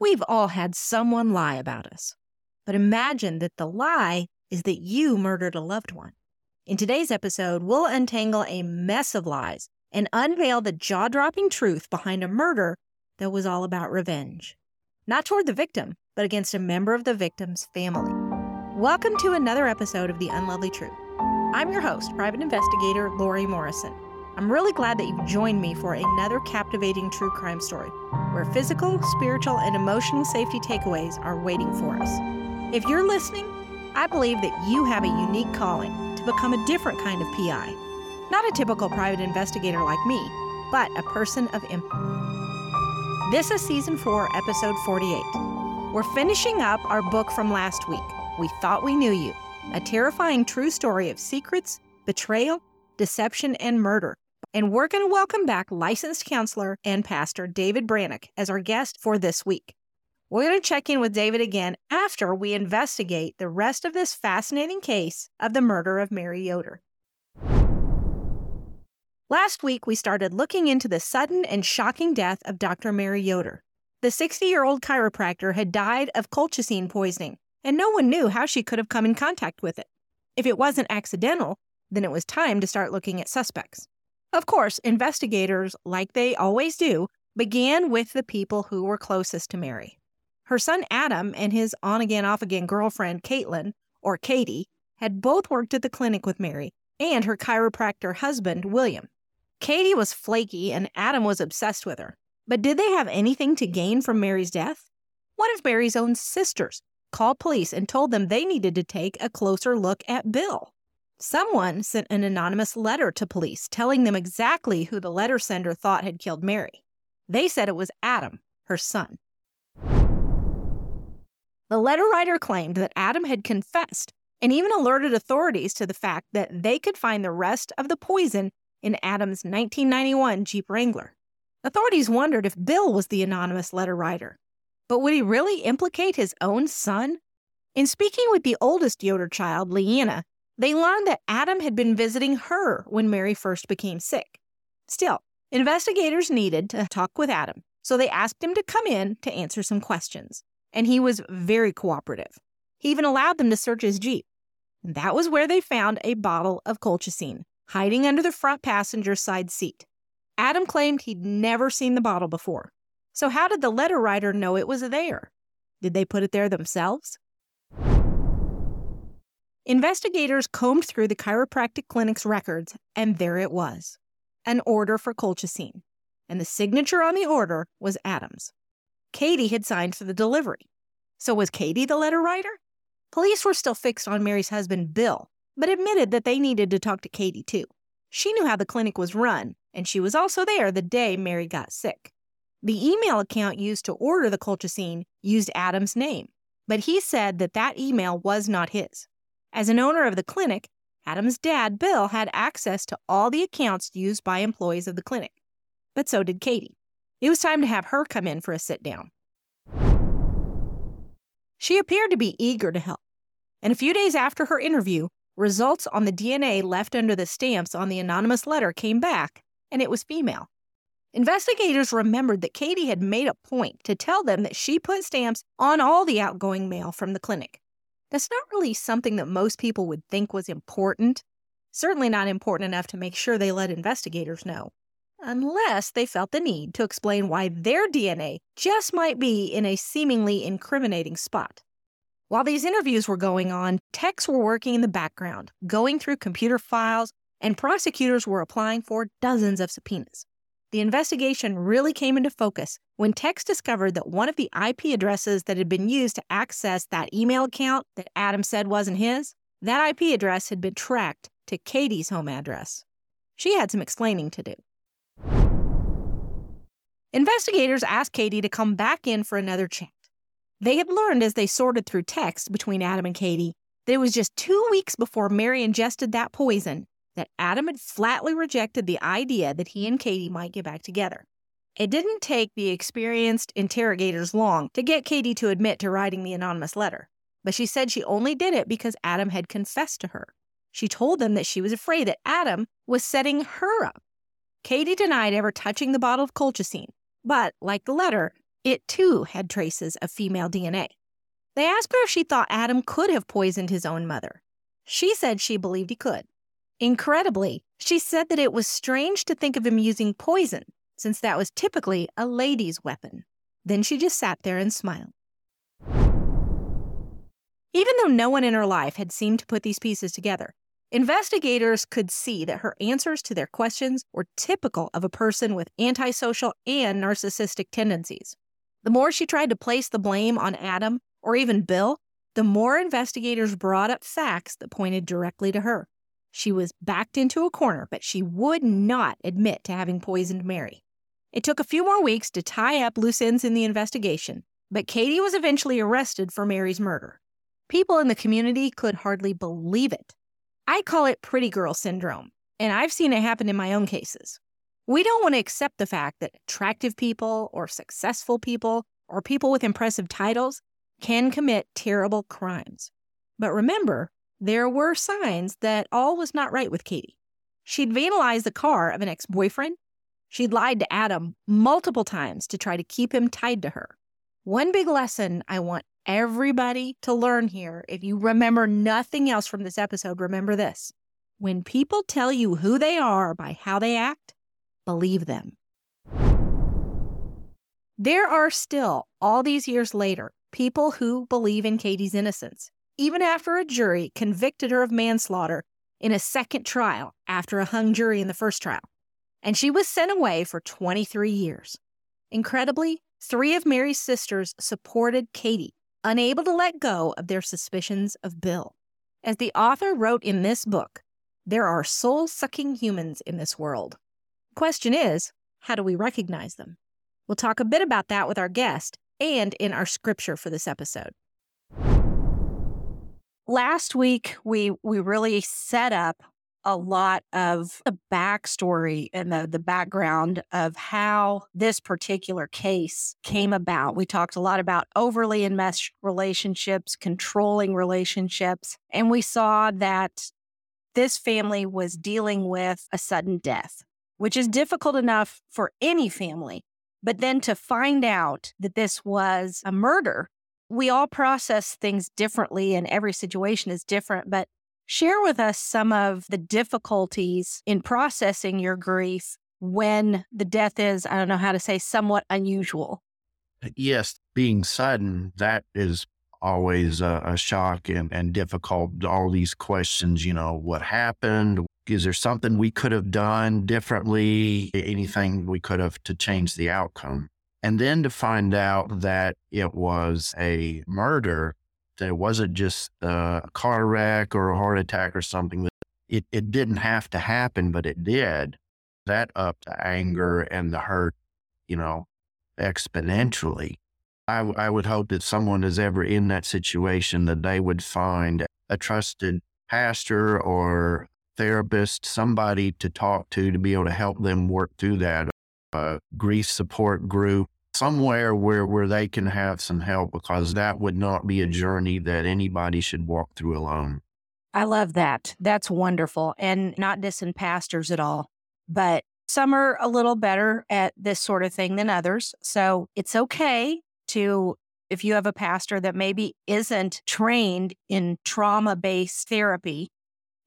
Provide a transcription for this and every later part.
We've all had someone lie about us. But imagine that the lie is that you murdered a loved one. In today's episode, we'll untangle a mess of lies and unveil the jaw dropping truth behind a murder that was all about revenge. Not toward the victim, but against a member of the victim's family. Welcome to another episode of The Unlovely Truth. I'm your host, private investigator Lori Morrison. I'm really glad that you've joined me for another captivating true crime story where physical, spiritual, and emotional safety takeaways are waiting for us. If you're listening, I believe that you have a unique calling to become a different kind of PI. Not a typical private investigator like me, but a person of impact. This is season 4, episode 48. We're finishing up our book from last week, We Thought We Knew You, a terrifying true story of secrets, betrayal, deception, and murder and we're going to welcome back licensed counselor and pastor David Brannock as our guest for this week. We're going to check in with David again after we investigate the rest of this fascinating case of the murder of Mary Yoder. Last week, we started looking into the sudden and shocking death of Dr. Mary Yoder. The 60 year old chiropractor had died of colchicine poisoning, and no one knew how she could have come in contact with it. If it wasn't accidental, then it was time to start looking at suspects. Of course, investigators, like they always do, began with the people who were closest to Mary. Her son Adam and his on again, off again girlfriend Kaitlyn, or Katie, had both worked at the clinic with Mary and her chiropractor husband, William. Katie was flaky and Adam was obsessed with her. But did they have anything to gain from Mary's death? One of Mary's own sisters called police and told them they needed to take a closer look at Bill. Someone sent an anonymous letter to police telling them exactly who the letter sender thought had killed Mary. They said it was Adam, her son. The letter writer claimed that Adam had confessed and even alerted authorities to the fact that they could find the rest of the poison in Adam's 1991 Jeep Wrangler. Authorities wondered if Bill was the anonymous letter writer. But would he really implicate his own son? In speaking with the oldest Yoder child, Leanna, they learned that Adam had been visiting her when Mary first became sick. Still, investigators needed to talk with Adam, so they asked him to come in to answer some questions. And he was very cooperative. He even allowed them to search his Jeep. And that was where they found a bottle of colchicine hiding under the front passenger side seat. Adam claimed he'd never seen the bottle before. So, how did the letter writer know it was there? Did they put it there themselves? Investigators combed through the chiropractic clinic's records, and there it was an order for colchicine. And the signature on the order was Adams. Katie had signed for the delivery. So was Katie the letter writer? Police were still fixed on Mary's husband, Bill, but admitted that they needed to talk to Katie too. She knew how the clinic was run, and she was also there the day Mary got sick. The email account used to order the colchicine used Adam's name, but he said that that email was not his. As an owner of the clinic, Adam's dad, Bill, had access to all the accounts used by employees of the clinic. But so did Katie. It was time to have her come in for a sit down. She appeared to be eager to help. And a few days after her interview, results on the DNA left under the stamps on the anonymous letter came back, and it was female. Investigators remembered that Katie had made a point to tell them that she put stamps on all the outgoing mail from the clinic. That's not really something that most people would think was important. Certainly not important enough to make sure they let investigators know. Unless they felt the need to explain why their DNA just might be in a seemingly incriminating spot. While these interviews were going on, techs were working in the background, going through computer files, and prosecutors were applying for dozens of subpoenas. The investigation really came into focus when techs discovered that one of the IP addresses that had been used to access that email account that Adam said wasn't his, that IP address had been tracked to Katie's home address. She had some explaining to do. Investigators asked Katie to come back in for another chat. They had learned as they sorted through texts between Adam and Katie that it was just two weeks before Mary ingested that poison that Adam had flatly rejected the idea that he and Katie might get back together. It didn't take the experienced interrogators long to get Katie to admit to writing the anonymous letter, but she said she only did it because Adam had confessed to her. She told them that she was afraid that Adam was setting her up. Katie denied ever touching the bottle of colchicine, but, like the letter, It too had traces of female DNA. They asked her if she thought Adam could have poisoned his own mother. She said she believed he could. Incredibly, she said that it was strange to think of him using poison, since that was typically a lady's weapon. Then she just sat there and smiled. Even though no one in her life had seemed to put these pieces together, investigators could see that her answers to their questions were typical of a person with antisocial and narcissistic tendencies. The more she tried to place the blame on Adam or even Bill, the more investigators brought up facts that pointed directly to her. She was backed into a corner, but she would not admit to having poisoned Mary. It took a few more weeks to tie up loose ends in the investigation, but Katie was eventually arrested for Mary's murder. People in the community could hardly believe it. I call it pretty girl syndrome, and I've seen it happen in my own cases. We don't want to accept the fact that attractive people or successful people or people with impressive titles can commit terrible crimes. But remember, there were signs that all was not right with Katie. She'd vandalized the car of an ex boyfriend. She'd lied to Adam multiple times to try to keep him tied to her. One big lesson I want everybody to learn here, if you remember nothing else from this episode, remember this. When people tell you who they are by how they act, believe them. There are still, all these years later, people who believe in Katie's innocence, even after a jury convicted her of manslaughter in a second trial after a hung jury in the first trial. And she was sent away for 23 years. Incredibly, three of Mary's sisters supported Katie, unable to let go of their suspicions of Bill. As the author wrote in this book, there are soul sucking humans in this world. Question is, how do we recognize them? We'll talk a bit about that with our guest and in our scripture for this episode. Last week, we, we really set up a lot of the backstory and the, the background of how this particular case came about. We talked a lot about overly enmeshed relationships, controlling relationships, and we saw that this family was dealing with a sudden death which is difficult enough for any family. But then to find out that this was a murder, we all process things differently and every situation is different. But share with us some of the difficulties in processing your grief when the death is, I don't know how to say, somewhat unusual. Uh, yes, being sudden, that is always a, a shock and, and difficult. All these questions, you know, what happened? Is there something we could have done differently? Anything we could have to change the outcome? And then to find out that it was a murder, that it wasn't just uh, a car wreck or a heart attack or something, that it, it didn't have to happen, but it did. That upped the anger and the hurt, you know, exponentially. I, I would hope that someone is ever in that situation that they would find a trusted pastor or therapist, somebody to talk to to be able to help them work through that, a grief support group, somewhere where, where they can have some help because that would not be a journey that anybody should walk through alone. I love that. That's wonderful. And not dissing pastors at all, but some are a little better at this sort of thing than others. So it's okay to if you have a pastor that maybe isn't trained in trauma based therapy,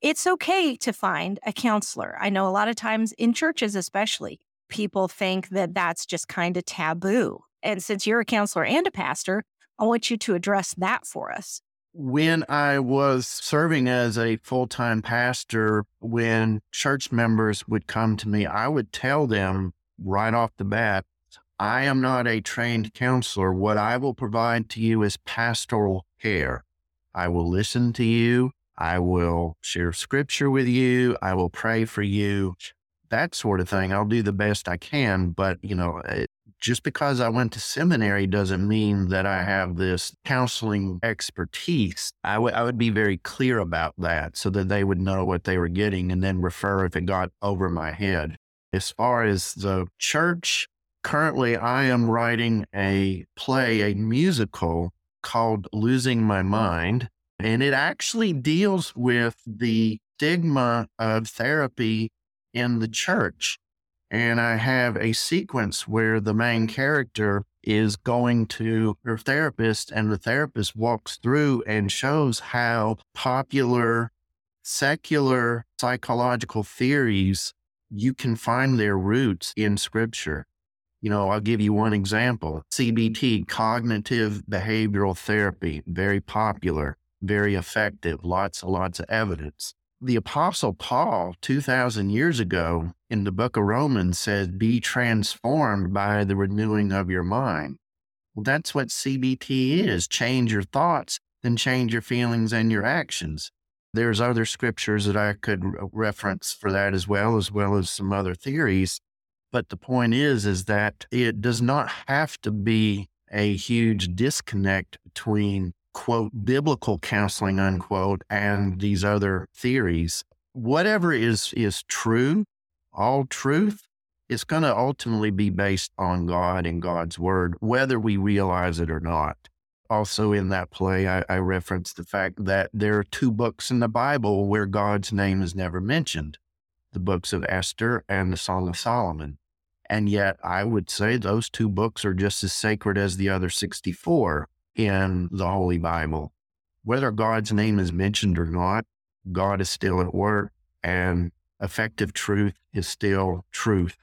it's okay to find a counselor. I know a lot of times in churches, especially, people think that that's just kind of taboo. And since you're a counselor and a pastor, I want you to address that for us. When I was serving as a full time pastor, when church members would come to me, I would tell them right off the bat, I am not a trained counselor. What I will provide to you is pastoral care. I will listen to you. I will share scripture with you. I will pray for you, that sort of thing. I'll do the best I can. But, you know, just because I went to seminary doesn't mean that I have this counseling expertise. I, w- I would be very clear about that so that they would know what they were getting and then refer if it got over my head. As far as the church, currently I am writing a play, a musical called Losing My Mind. And it actually deals with the stigma of therapy in the church. And I have a sequence where the main character is going to her therapist, and the therapist walks through and shows how popular secular psychological theories you can find their roots in scripture. You know, I'll give you one example CBT, cognitive behavioral therapy, very popular, very effective, lots and lots of evidence. The Apostle Paul, 2,000 years ago, in the book of Romans, said, Be transformed by the renewing of your mind. Well, that's what CBT is change your thoughts, then change your feelings and your actions. There's other scriptures that I could reference for that as well, as well as some other theories. But the point is, is that it does not have to be a huge disconnect between quote biblical counseling unquote and these other theories. Whatever is is true, all truth, it's going to ultimately be based on God and God's word, whether we realize it or not also in that play, I, I referenced the fact that there are two books in the Bible where God's name is never mentioned the books of Esther and the Song of Solomon. And yet, I would say those two books are just as sacred as the other 64 in the Holy Bible. Whether God's name is mentioned or not, God is still at work, and effective truth is still truth.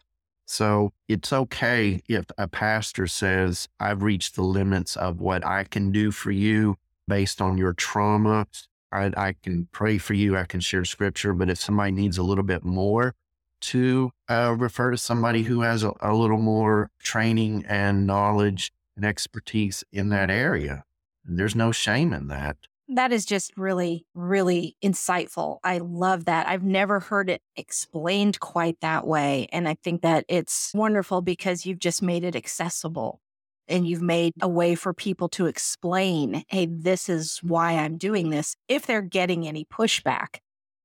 So it's okay if a pastor says, I've reached the limits of what I can do for you based on your trauma. I, I can pray for you, I can share scripture, but if somebody needs a little bit more, to uh, refer to somebody who has a, a little more training and knowledge and expertise in that area. And there's no shame in that. That is just really, really insightful. I love that. I've never heard it explained quite that way. And I think that it's wonderful because you've just made it accessible and you've made a way for people to explain, hey, this is why I'm doing this if they're getting any pushback.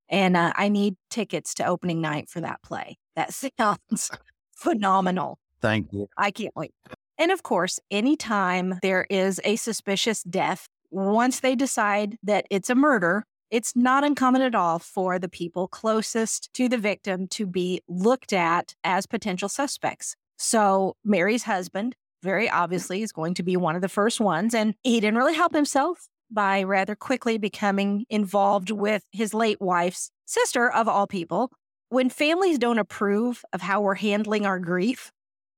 And uh, I need tickets to opening night for that play. That sounds phenomenal. Thank you. I can't wait. And of course, anytime there is a suspicious death once they decide that it's a murder, it's not uncommon at all for the people closest to the victim to be looked at as potential suspects. So, Mary's husband, very obviously, is going to be one of the first ones. And he didn't really help himself by rather quickly becoming involved with his late wife's sister, of all people. When families don't approve of how we're handling our grief,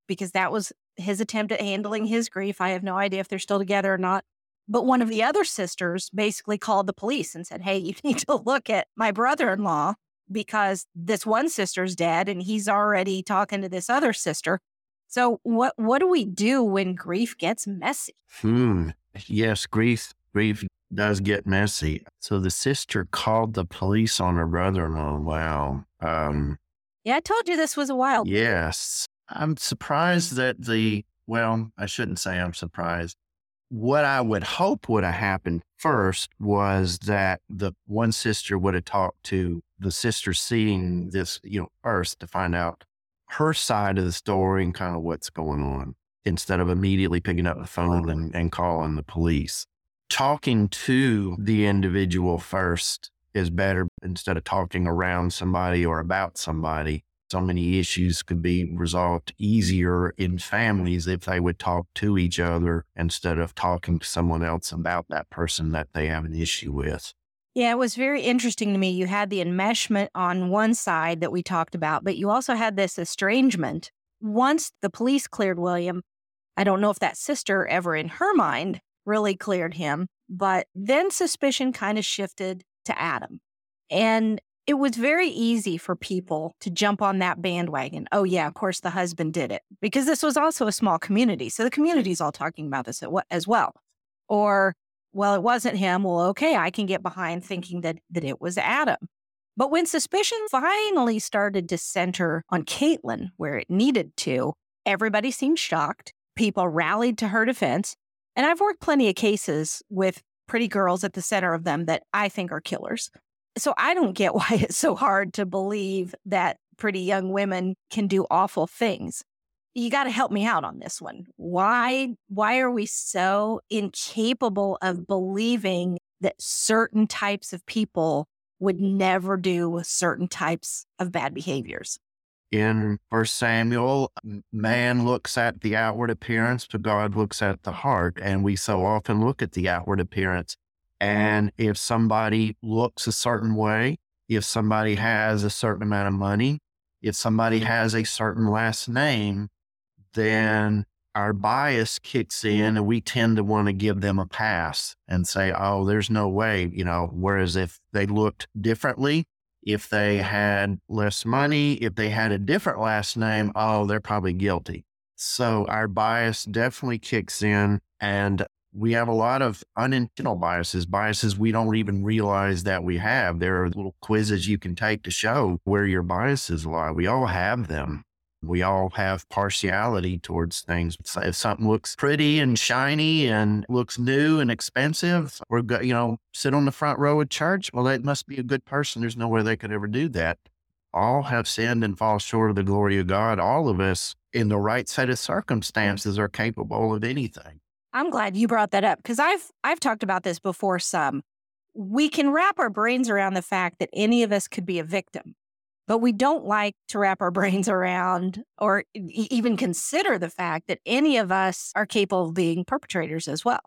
because that was his attempt at handling his grief, I have no idea if they're still together or not. But one of the other sisters basically called the police and said, Hey, you need to look at my brother in law because this one sister's dead and he's already talking to this other sister. So what what do we do when grief gets messy? Hmm. Yes, grief grief does get messy. So the sister called the police on her brother-in-law. Wow. Um, yeah, I told you this was a wild. Yes. I'm surprised that the well, I shouldn't say I'm surprised. What I would hope would have happened first was that the one sister would have talked to the sister seeing this, you know, first to find out her side of the story and kind of what's going on instead of immediately picking up the phone and, and calling the police. Talking to the individual first is better instead of talking around somebody or about somebody so many issues could be resolved easier in families if they would talk to each other instead of talking to someone else about that person that they have an issue with. Yeah, it was very interesting to me. You had the enmeshment on one side that we talked about, but you also had this estrangement. Once the police cleared William, I don't know if that sister ever in her mind really cleared him, but then suspicion kind of shifted to Adam. And it was very easy for people to jump on that bandwagon. Oh, yeah, of course the husband did it because this was also a small community. So the community's all talking about this as well. Or, well, it wasn't him. Well, okay, I can get behind thinking that, that it was Adam. But when suspicion finally started to center on Kaitlyn where it needed to, everybody seemed shocked. People rallied to her defense. And I've worked plenty of cases with pretty girls at the center of them that I think are killers. So I don't get why it's so hard to believe that pretty young women can do awful things. You got to help me out on this one. Why why are we so incapable of believing that certain types of people would never do certain types of bad behaviors? in First Samuel, man looks at the outward appearance, but God looks at the heart. And we so often look at the outward appearance. And if somebody looks a certain way, if somebody has a certain amount of money, if somebody has a certain last name, then our bias kicks in and we tend to want to give them a pass and say, oh, there's no way, you know. Whereas if they looked differently, if they had less money, if they had a different last name, oh, they're probably guilty. So our bias definitely kicks in. And we have a lot of unintentional biases, biases we don't even realize that we have. There are little quizzes you can take to show where your biases lie. We all have them. We all have partiality towards things. If something looks pretty and shiny and looks new and expensive, or you know, sit on the front row at church, well, that must be a good person. There's no way they could ever do that. All have sinned and fall short of the glory of God. All of us, in the right set of circumstances, are capable of anything. I'm glad you brought that up because I've I've talked about this before. Some we can wrap our brains around the fact that any of us could be a victim but we don't like to wrap our brains around or even consider the fact that any of us are capable of being perpetrators as well.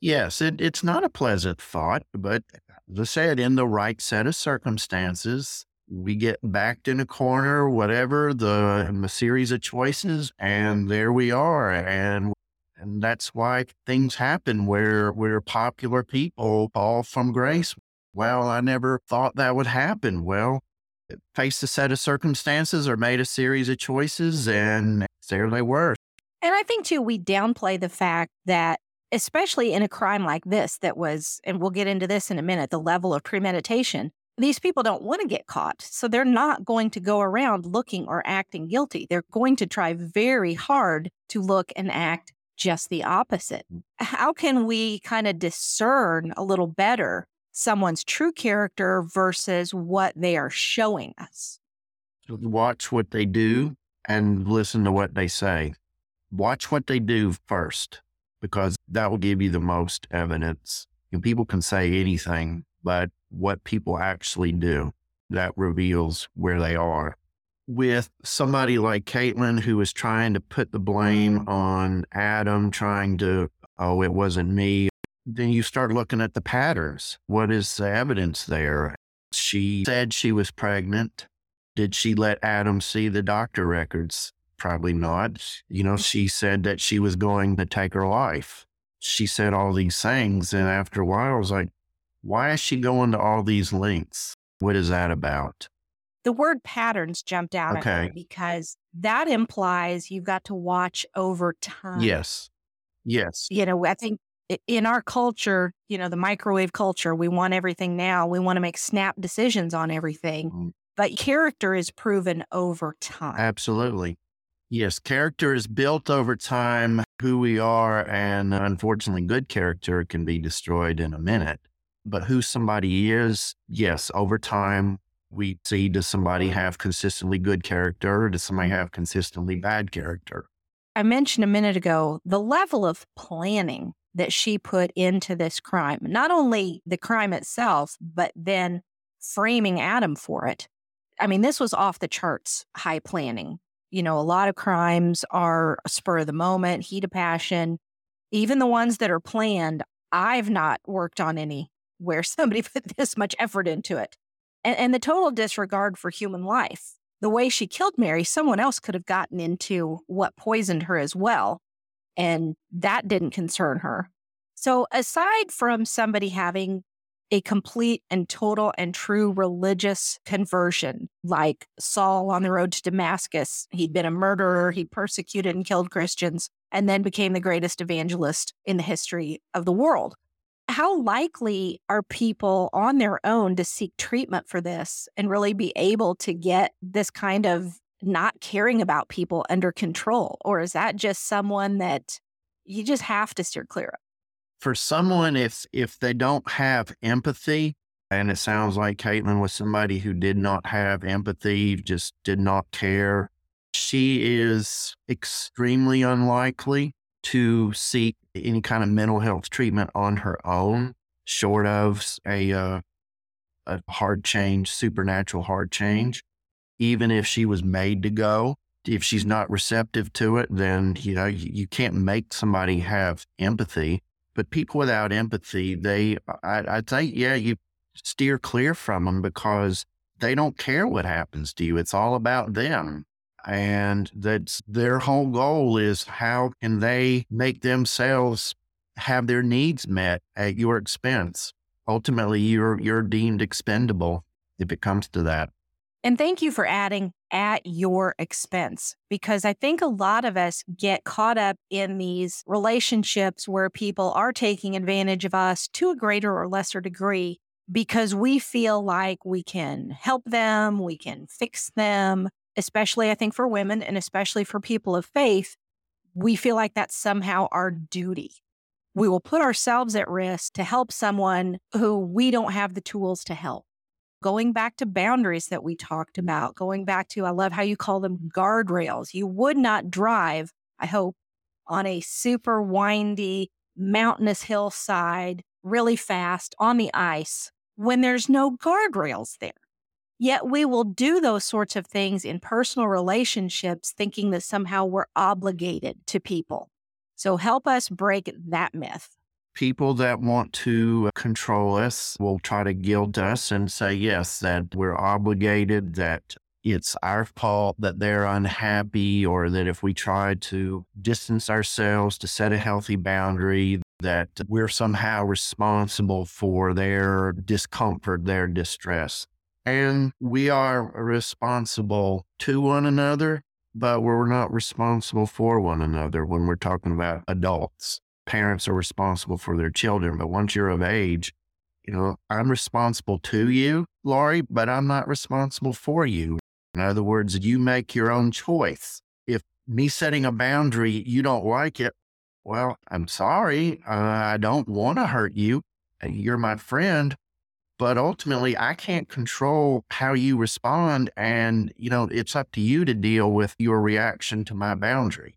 Yes, it, it's not a pleasant thought, but as I said, in the right set of circumstances, we get backed in a corner, whatever the um, a series of choices, and there we are. And and that's why things happen where where popular people fall from grace. Well, I never thought that would happen. Well, faced a set of circumstances or made a series of choices, and there they were. And I think, too, we downplay the fact that, especially in a crime like this, that was, and we'll get into this in a minute, the level of premeditation, these people don't want to get caught. So they're not going to go around looking or acting guilty. They're going to try very hard to look and act just the opposite. Mm. How can we kind of discern a little better someone's true character versus what they are showing us. Watch what they do and listen to what they say. Watch what they do first, because that will give you the most evidence. And people can say anything, but what people actually do, that reveals where they are. With somebody like Kaitlyn, who was trying to put the blame mm-hmm. on Adam, trying to, oh, it wasn't me, then you start looking at the patterns. What is the evidence there? She said she was pregnant. Did she let Adam see the doctor records? Probably not. You know, she said that she was going to take her life. She said all these things. And after a while, I was like, why is she going to all these lengths? What is that about? The word patterns jumped out okay. at me because that implies you've got to watch over time. Yes. Yes. You know, I think in our culture, you know, the microwave culture, we want everything now. We want to make snap decisions on everything. Mm. But character is proven over time. Absolutely. Yes, character is built over time, who we are, and unfortunately, good character can be destroyed in a minute. But who somebody is, yes, over time, we see does somebody have consistently good character or does somebody mm. have consistently bad character? I mentioned a minute ago the level of planning that she put into this crime. Not only the crime itself, but then framing Adam for it. I mean, this was off the charts high planning. You know, a lot of crimes are spur of the moment, heat of passion. Even the ones that are planned, I've not worked on any where somebody put this much effort into it. And, and the total disregard for human life. The way she killed Mary, someone else could have gotten into what poisoned her as well and that didn't concern her. So, aside from somebody having a complete and total and true religious conversion, like Saul on the road to Damascus, he'd been a murderer, he persecuted and killed Christians, and then became the greatest evangelist in the history of the world. How likely are people on their own to seek treatment for this and really be able to get this kind of not caring about people under control? Or is that just someone that you just have to steer clear of? For someone, if if they don't have empathy, and it sounds like Kaitlyn was somebody who did not have empathy, just did not care. She is extremely unlikely to seek any kind of mental health treatment on her own, short of a uh, a hard change, supernatural hard change even if she was made to go. If she's not receptive to it, then, you know, you, you can't make somebody have empathy. But people without empathy, they, I, I'd say, yeah, you steer clear from them because they don't care what happens to you. It's all about them. And that's their whole goal is how can they make themselves have their needs met at your expense? Ultimately, you're, you're deemed expendable if it comes to that. And thank you for adding at your expense, because I think a lot of us get caught up in these relationships where people are taking advantage of us to a greater or lesser degree because we feel like we can help them, we can fix them, especially I think for women and especially for people of faith. We feel like that's somehow our duty. We will put ourselves at risk to help someone who we don't have the tools to help going back to boundaries that we talked about, going back to, I love how you call them guardrails. You would not drive, I hope, on a super windy, mountainous hillside really fast on the ice when there's no guardrails there. Yet we will do those sorts of things in personal relationships, thinking that somehow we're obligated to people. So help us break that myth people that want to control us will try to guilt us and say, yes, that we're obligated, that it's our fault that they're unhappy, or that if we try to distance ourselves to set a healthy boundary, that we're somehow responsible for their discomfort, their distress. And we are responsible to one another, but we're not responsible for one another when we're talking about adults parents are responsible for their children. But once you're of age, you know, I'm responsible to you, Lori, but I'm not responsible for you. In other words, you make your own choice. If me setting a boundary, you don't like it, well, I'm sorry. Uh, I don't want to hurt you. You're my friend. But ultimately, I can't control how you respond. And, you know, it's up to you to deal with your reaction to my boundary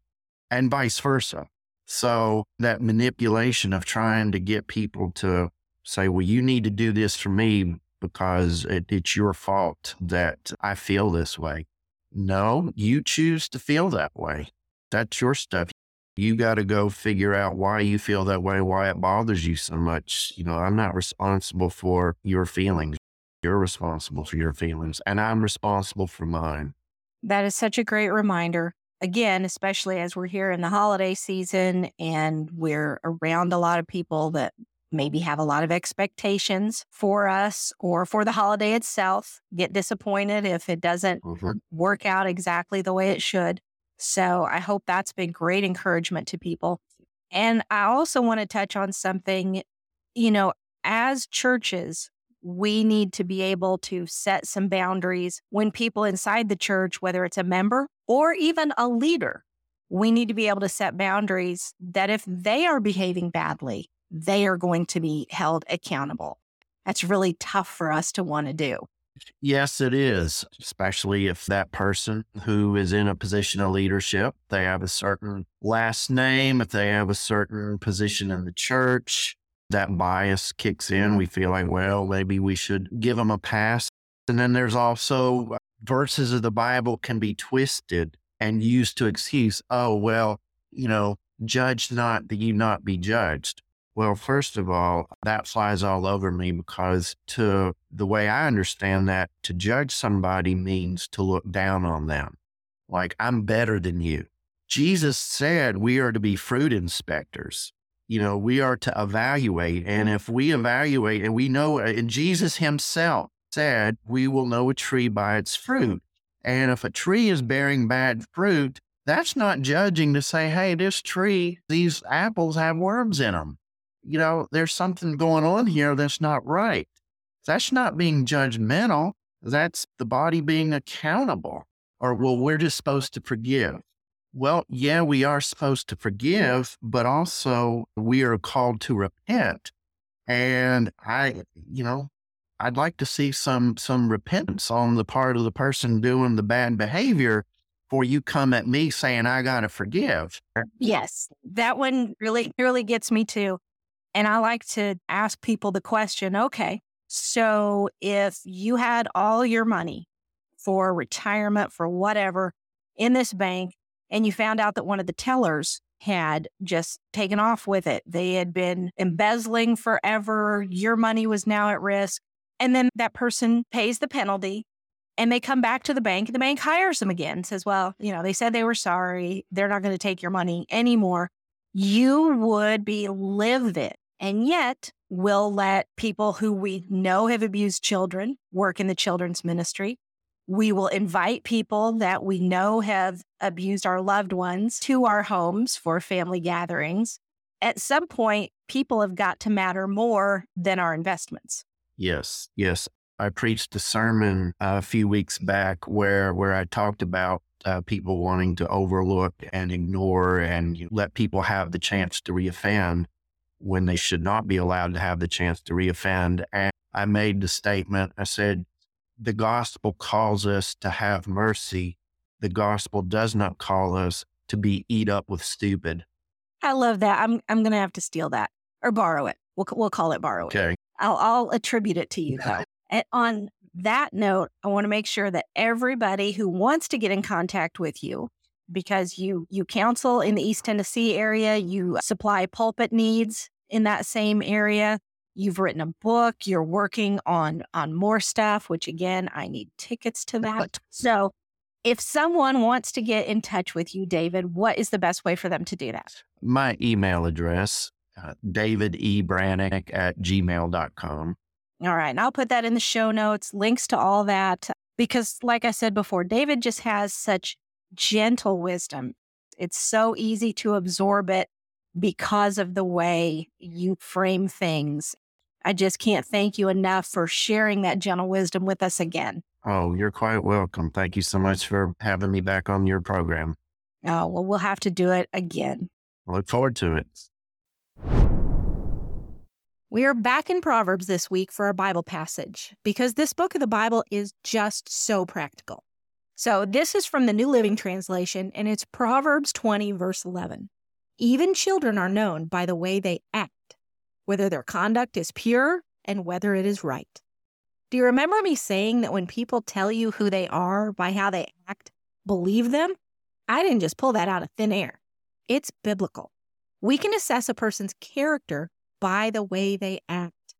and vice versa. So that manipulation of trying to get people to say, well, you need to do this for me because it, it's your fault that I feel this way. No, you choose to feel that way. That's your stuff. You got to go figure out why you feel that way, why it bothers you so much. You know, I'm not responsible for your feelings. You're responsible for your feelings, and I'm responsible for mine. That is such a great reminder again, especially as we're here in the holiday season and we're around a lot of people that maybe have a lot of expectations for us or for the holiday itself, get disappointed if it doesn't mm-hmm. work out exactly the way it should. So I hope that's been great encouragement to people. And I also want to touch on something, you know, as churches, we need to be able to set some boundaries when people inside the church, whether it's a member or even a leader, we need to be able to set boundaries that if they are behaving badly, they are going to be held accountable. That's really tough for us to want to do. Yes, it is, especially if that person who is in a position of leadership, they have a certain last name, if they have a certain position in the church, that bias kicks in. We feel like, well, maybe we should give them a pass. And then there's also uh, verses of the Bible can be twisted and used to excuse, oh, well, you know, judge not that you not be judged. Well, first of all, that flies all over me because to the way I understand that, to judge somebody means to look down on them. Like I'm better than you. Jesus said we are to be fruit inspectors you know, we are to evaluate. And if we evaluate and we know, uh, and Jesus himself said, we will know a tree by its fruit. And if a tree is bearing bad fruit, that's not judging to say, hey, this tree, these apples have worms in them. You know, there's something going on here that's not right. That's not being judgmental. That's the body being accountable. Or, well, we're just supposed to forgive. Well, yeah, we are supposed to forgive, but also we are called to repent. And I, you know, I'd like to see some some repentance on the part of the person doing the bad behavior before you come at me saying I got to forgive. Yes, that one really really gets me too. And I like to ask people the question, okay, so if you had all your money for retirement, for whatever in this bank, and you found out that one of the tellers had just taken off with it. They had been embezzling forever. Your money was now at risk. And then that person pays the penalty and they come back to the bank. The bank hires them again, says, Well, you know, they said they were sorry. They're not going to take your money anymore. You would be livid. And yet, we'll let people who we know have abused children work in the children's ministry. We will invite people that we know have abused our loved ones to our homes for family gatherings. At some point, people have got to matter more than our investments. Yes, yes. I preached a sermon a few weeks back where where I talked about uh, people wanting to overlook and ignore and let people have the chance to reoffend when they should not be allowed to have the chance to reoffend. And I made the statement. I said, the gospel calls us to have mercy. The gospel does not call us to be eat up with stupid. I love that. I'm I'm gonna have to steal that or borrow it. We'll we'll call it borrow okay. it. I'll I'll attribute it to you though. and on that note, I want to make sure that everybody who wants to get in contact with you, because you you counsel in the East Tennessee area, you supply pulpit needs in that same area. You've written a book, you're working on on more stuff, which again, I need tickets to that. So, if someone wants to get in touch with you, David, what is the best way for them to do that? My email address, uh, David E. Brannock at gmail.com. All right. And I'll put that in the show notes, links to all that, because like I said before, David just has such gentle wisdom. It's so easy to absorb it because of the way you frame things I just can't thank you enough for sharing that gentle wisdom with us again. Oh, you're quite welcome. Thank you so much for having me back on your program. Oh, well, we'll have to do it again. I look forward to it. We are back in Proverbs this week for our Bible passage because this book of the Bible is just so practical. So, this is from the New Living Translation, and it's Proverbs 20, verse 11. Even children are known by the way they act whether their conduct is pure and whether it is right. Do you remember me saying that when people tell you who they are by how they act, believe them? I didn't just pull that out of thin air. It's biblical. We can assess a person's character by the way they act.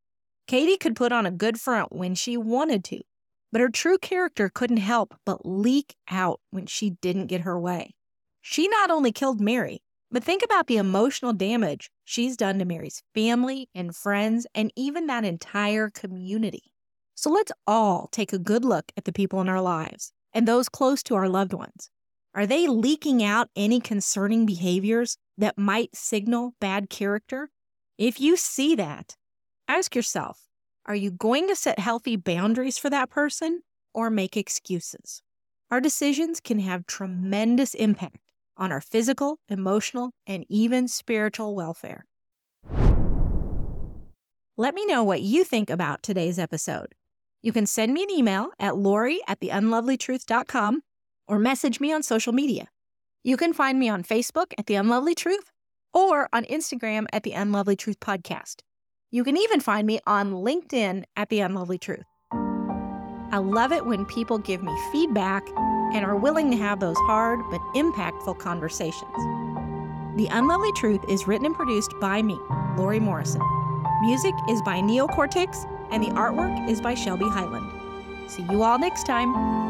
Katie could put on a good front when she wanted to, but her true character couldn't help but leak out when she didn't get her way. She not only killed Mary, but think about the emotional damage she's done to Mary's family and friends and even that entire community. So let's all take a good look at the people in our lives and those close to our loved ones. Are they leaking out any concerning behaviors that might signal bad character? If you see that, ask yourself are you going to set healthy boundaries for that person or make excuses? Our decisions can have tremendous impact on our physical, emotional, and even spiritual welfare. Let me know what you think about today's episode. You can send me an email at lori at theunlovelytruth.com or message me on social media. You can find me on Facebook at The Unlovely Truth or on Instagram at The Unlovely Truth Podcast. You can even find me on LinkedIn at The Unlovely Truth. I love it when people give me feedback and are willing to have those hard but impactful conversations. The Unlovely Truth is written and produced by me, Lori Morrison. Music is by Neocortex, and the artwork is by Shelby Highland. See you all next time.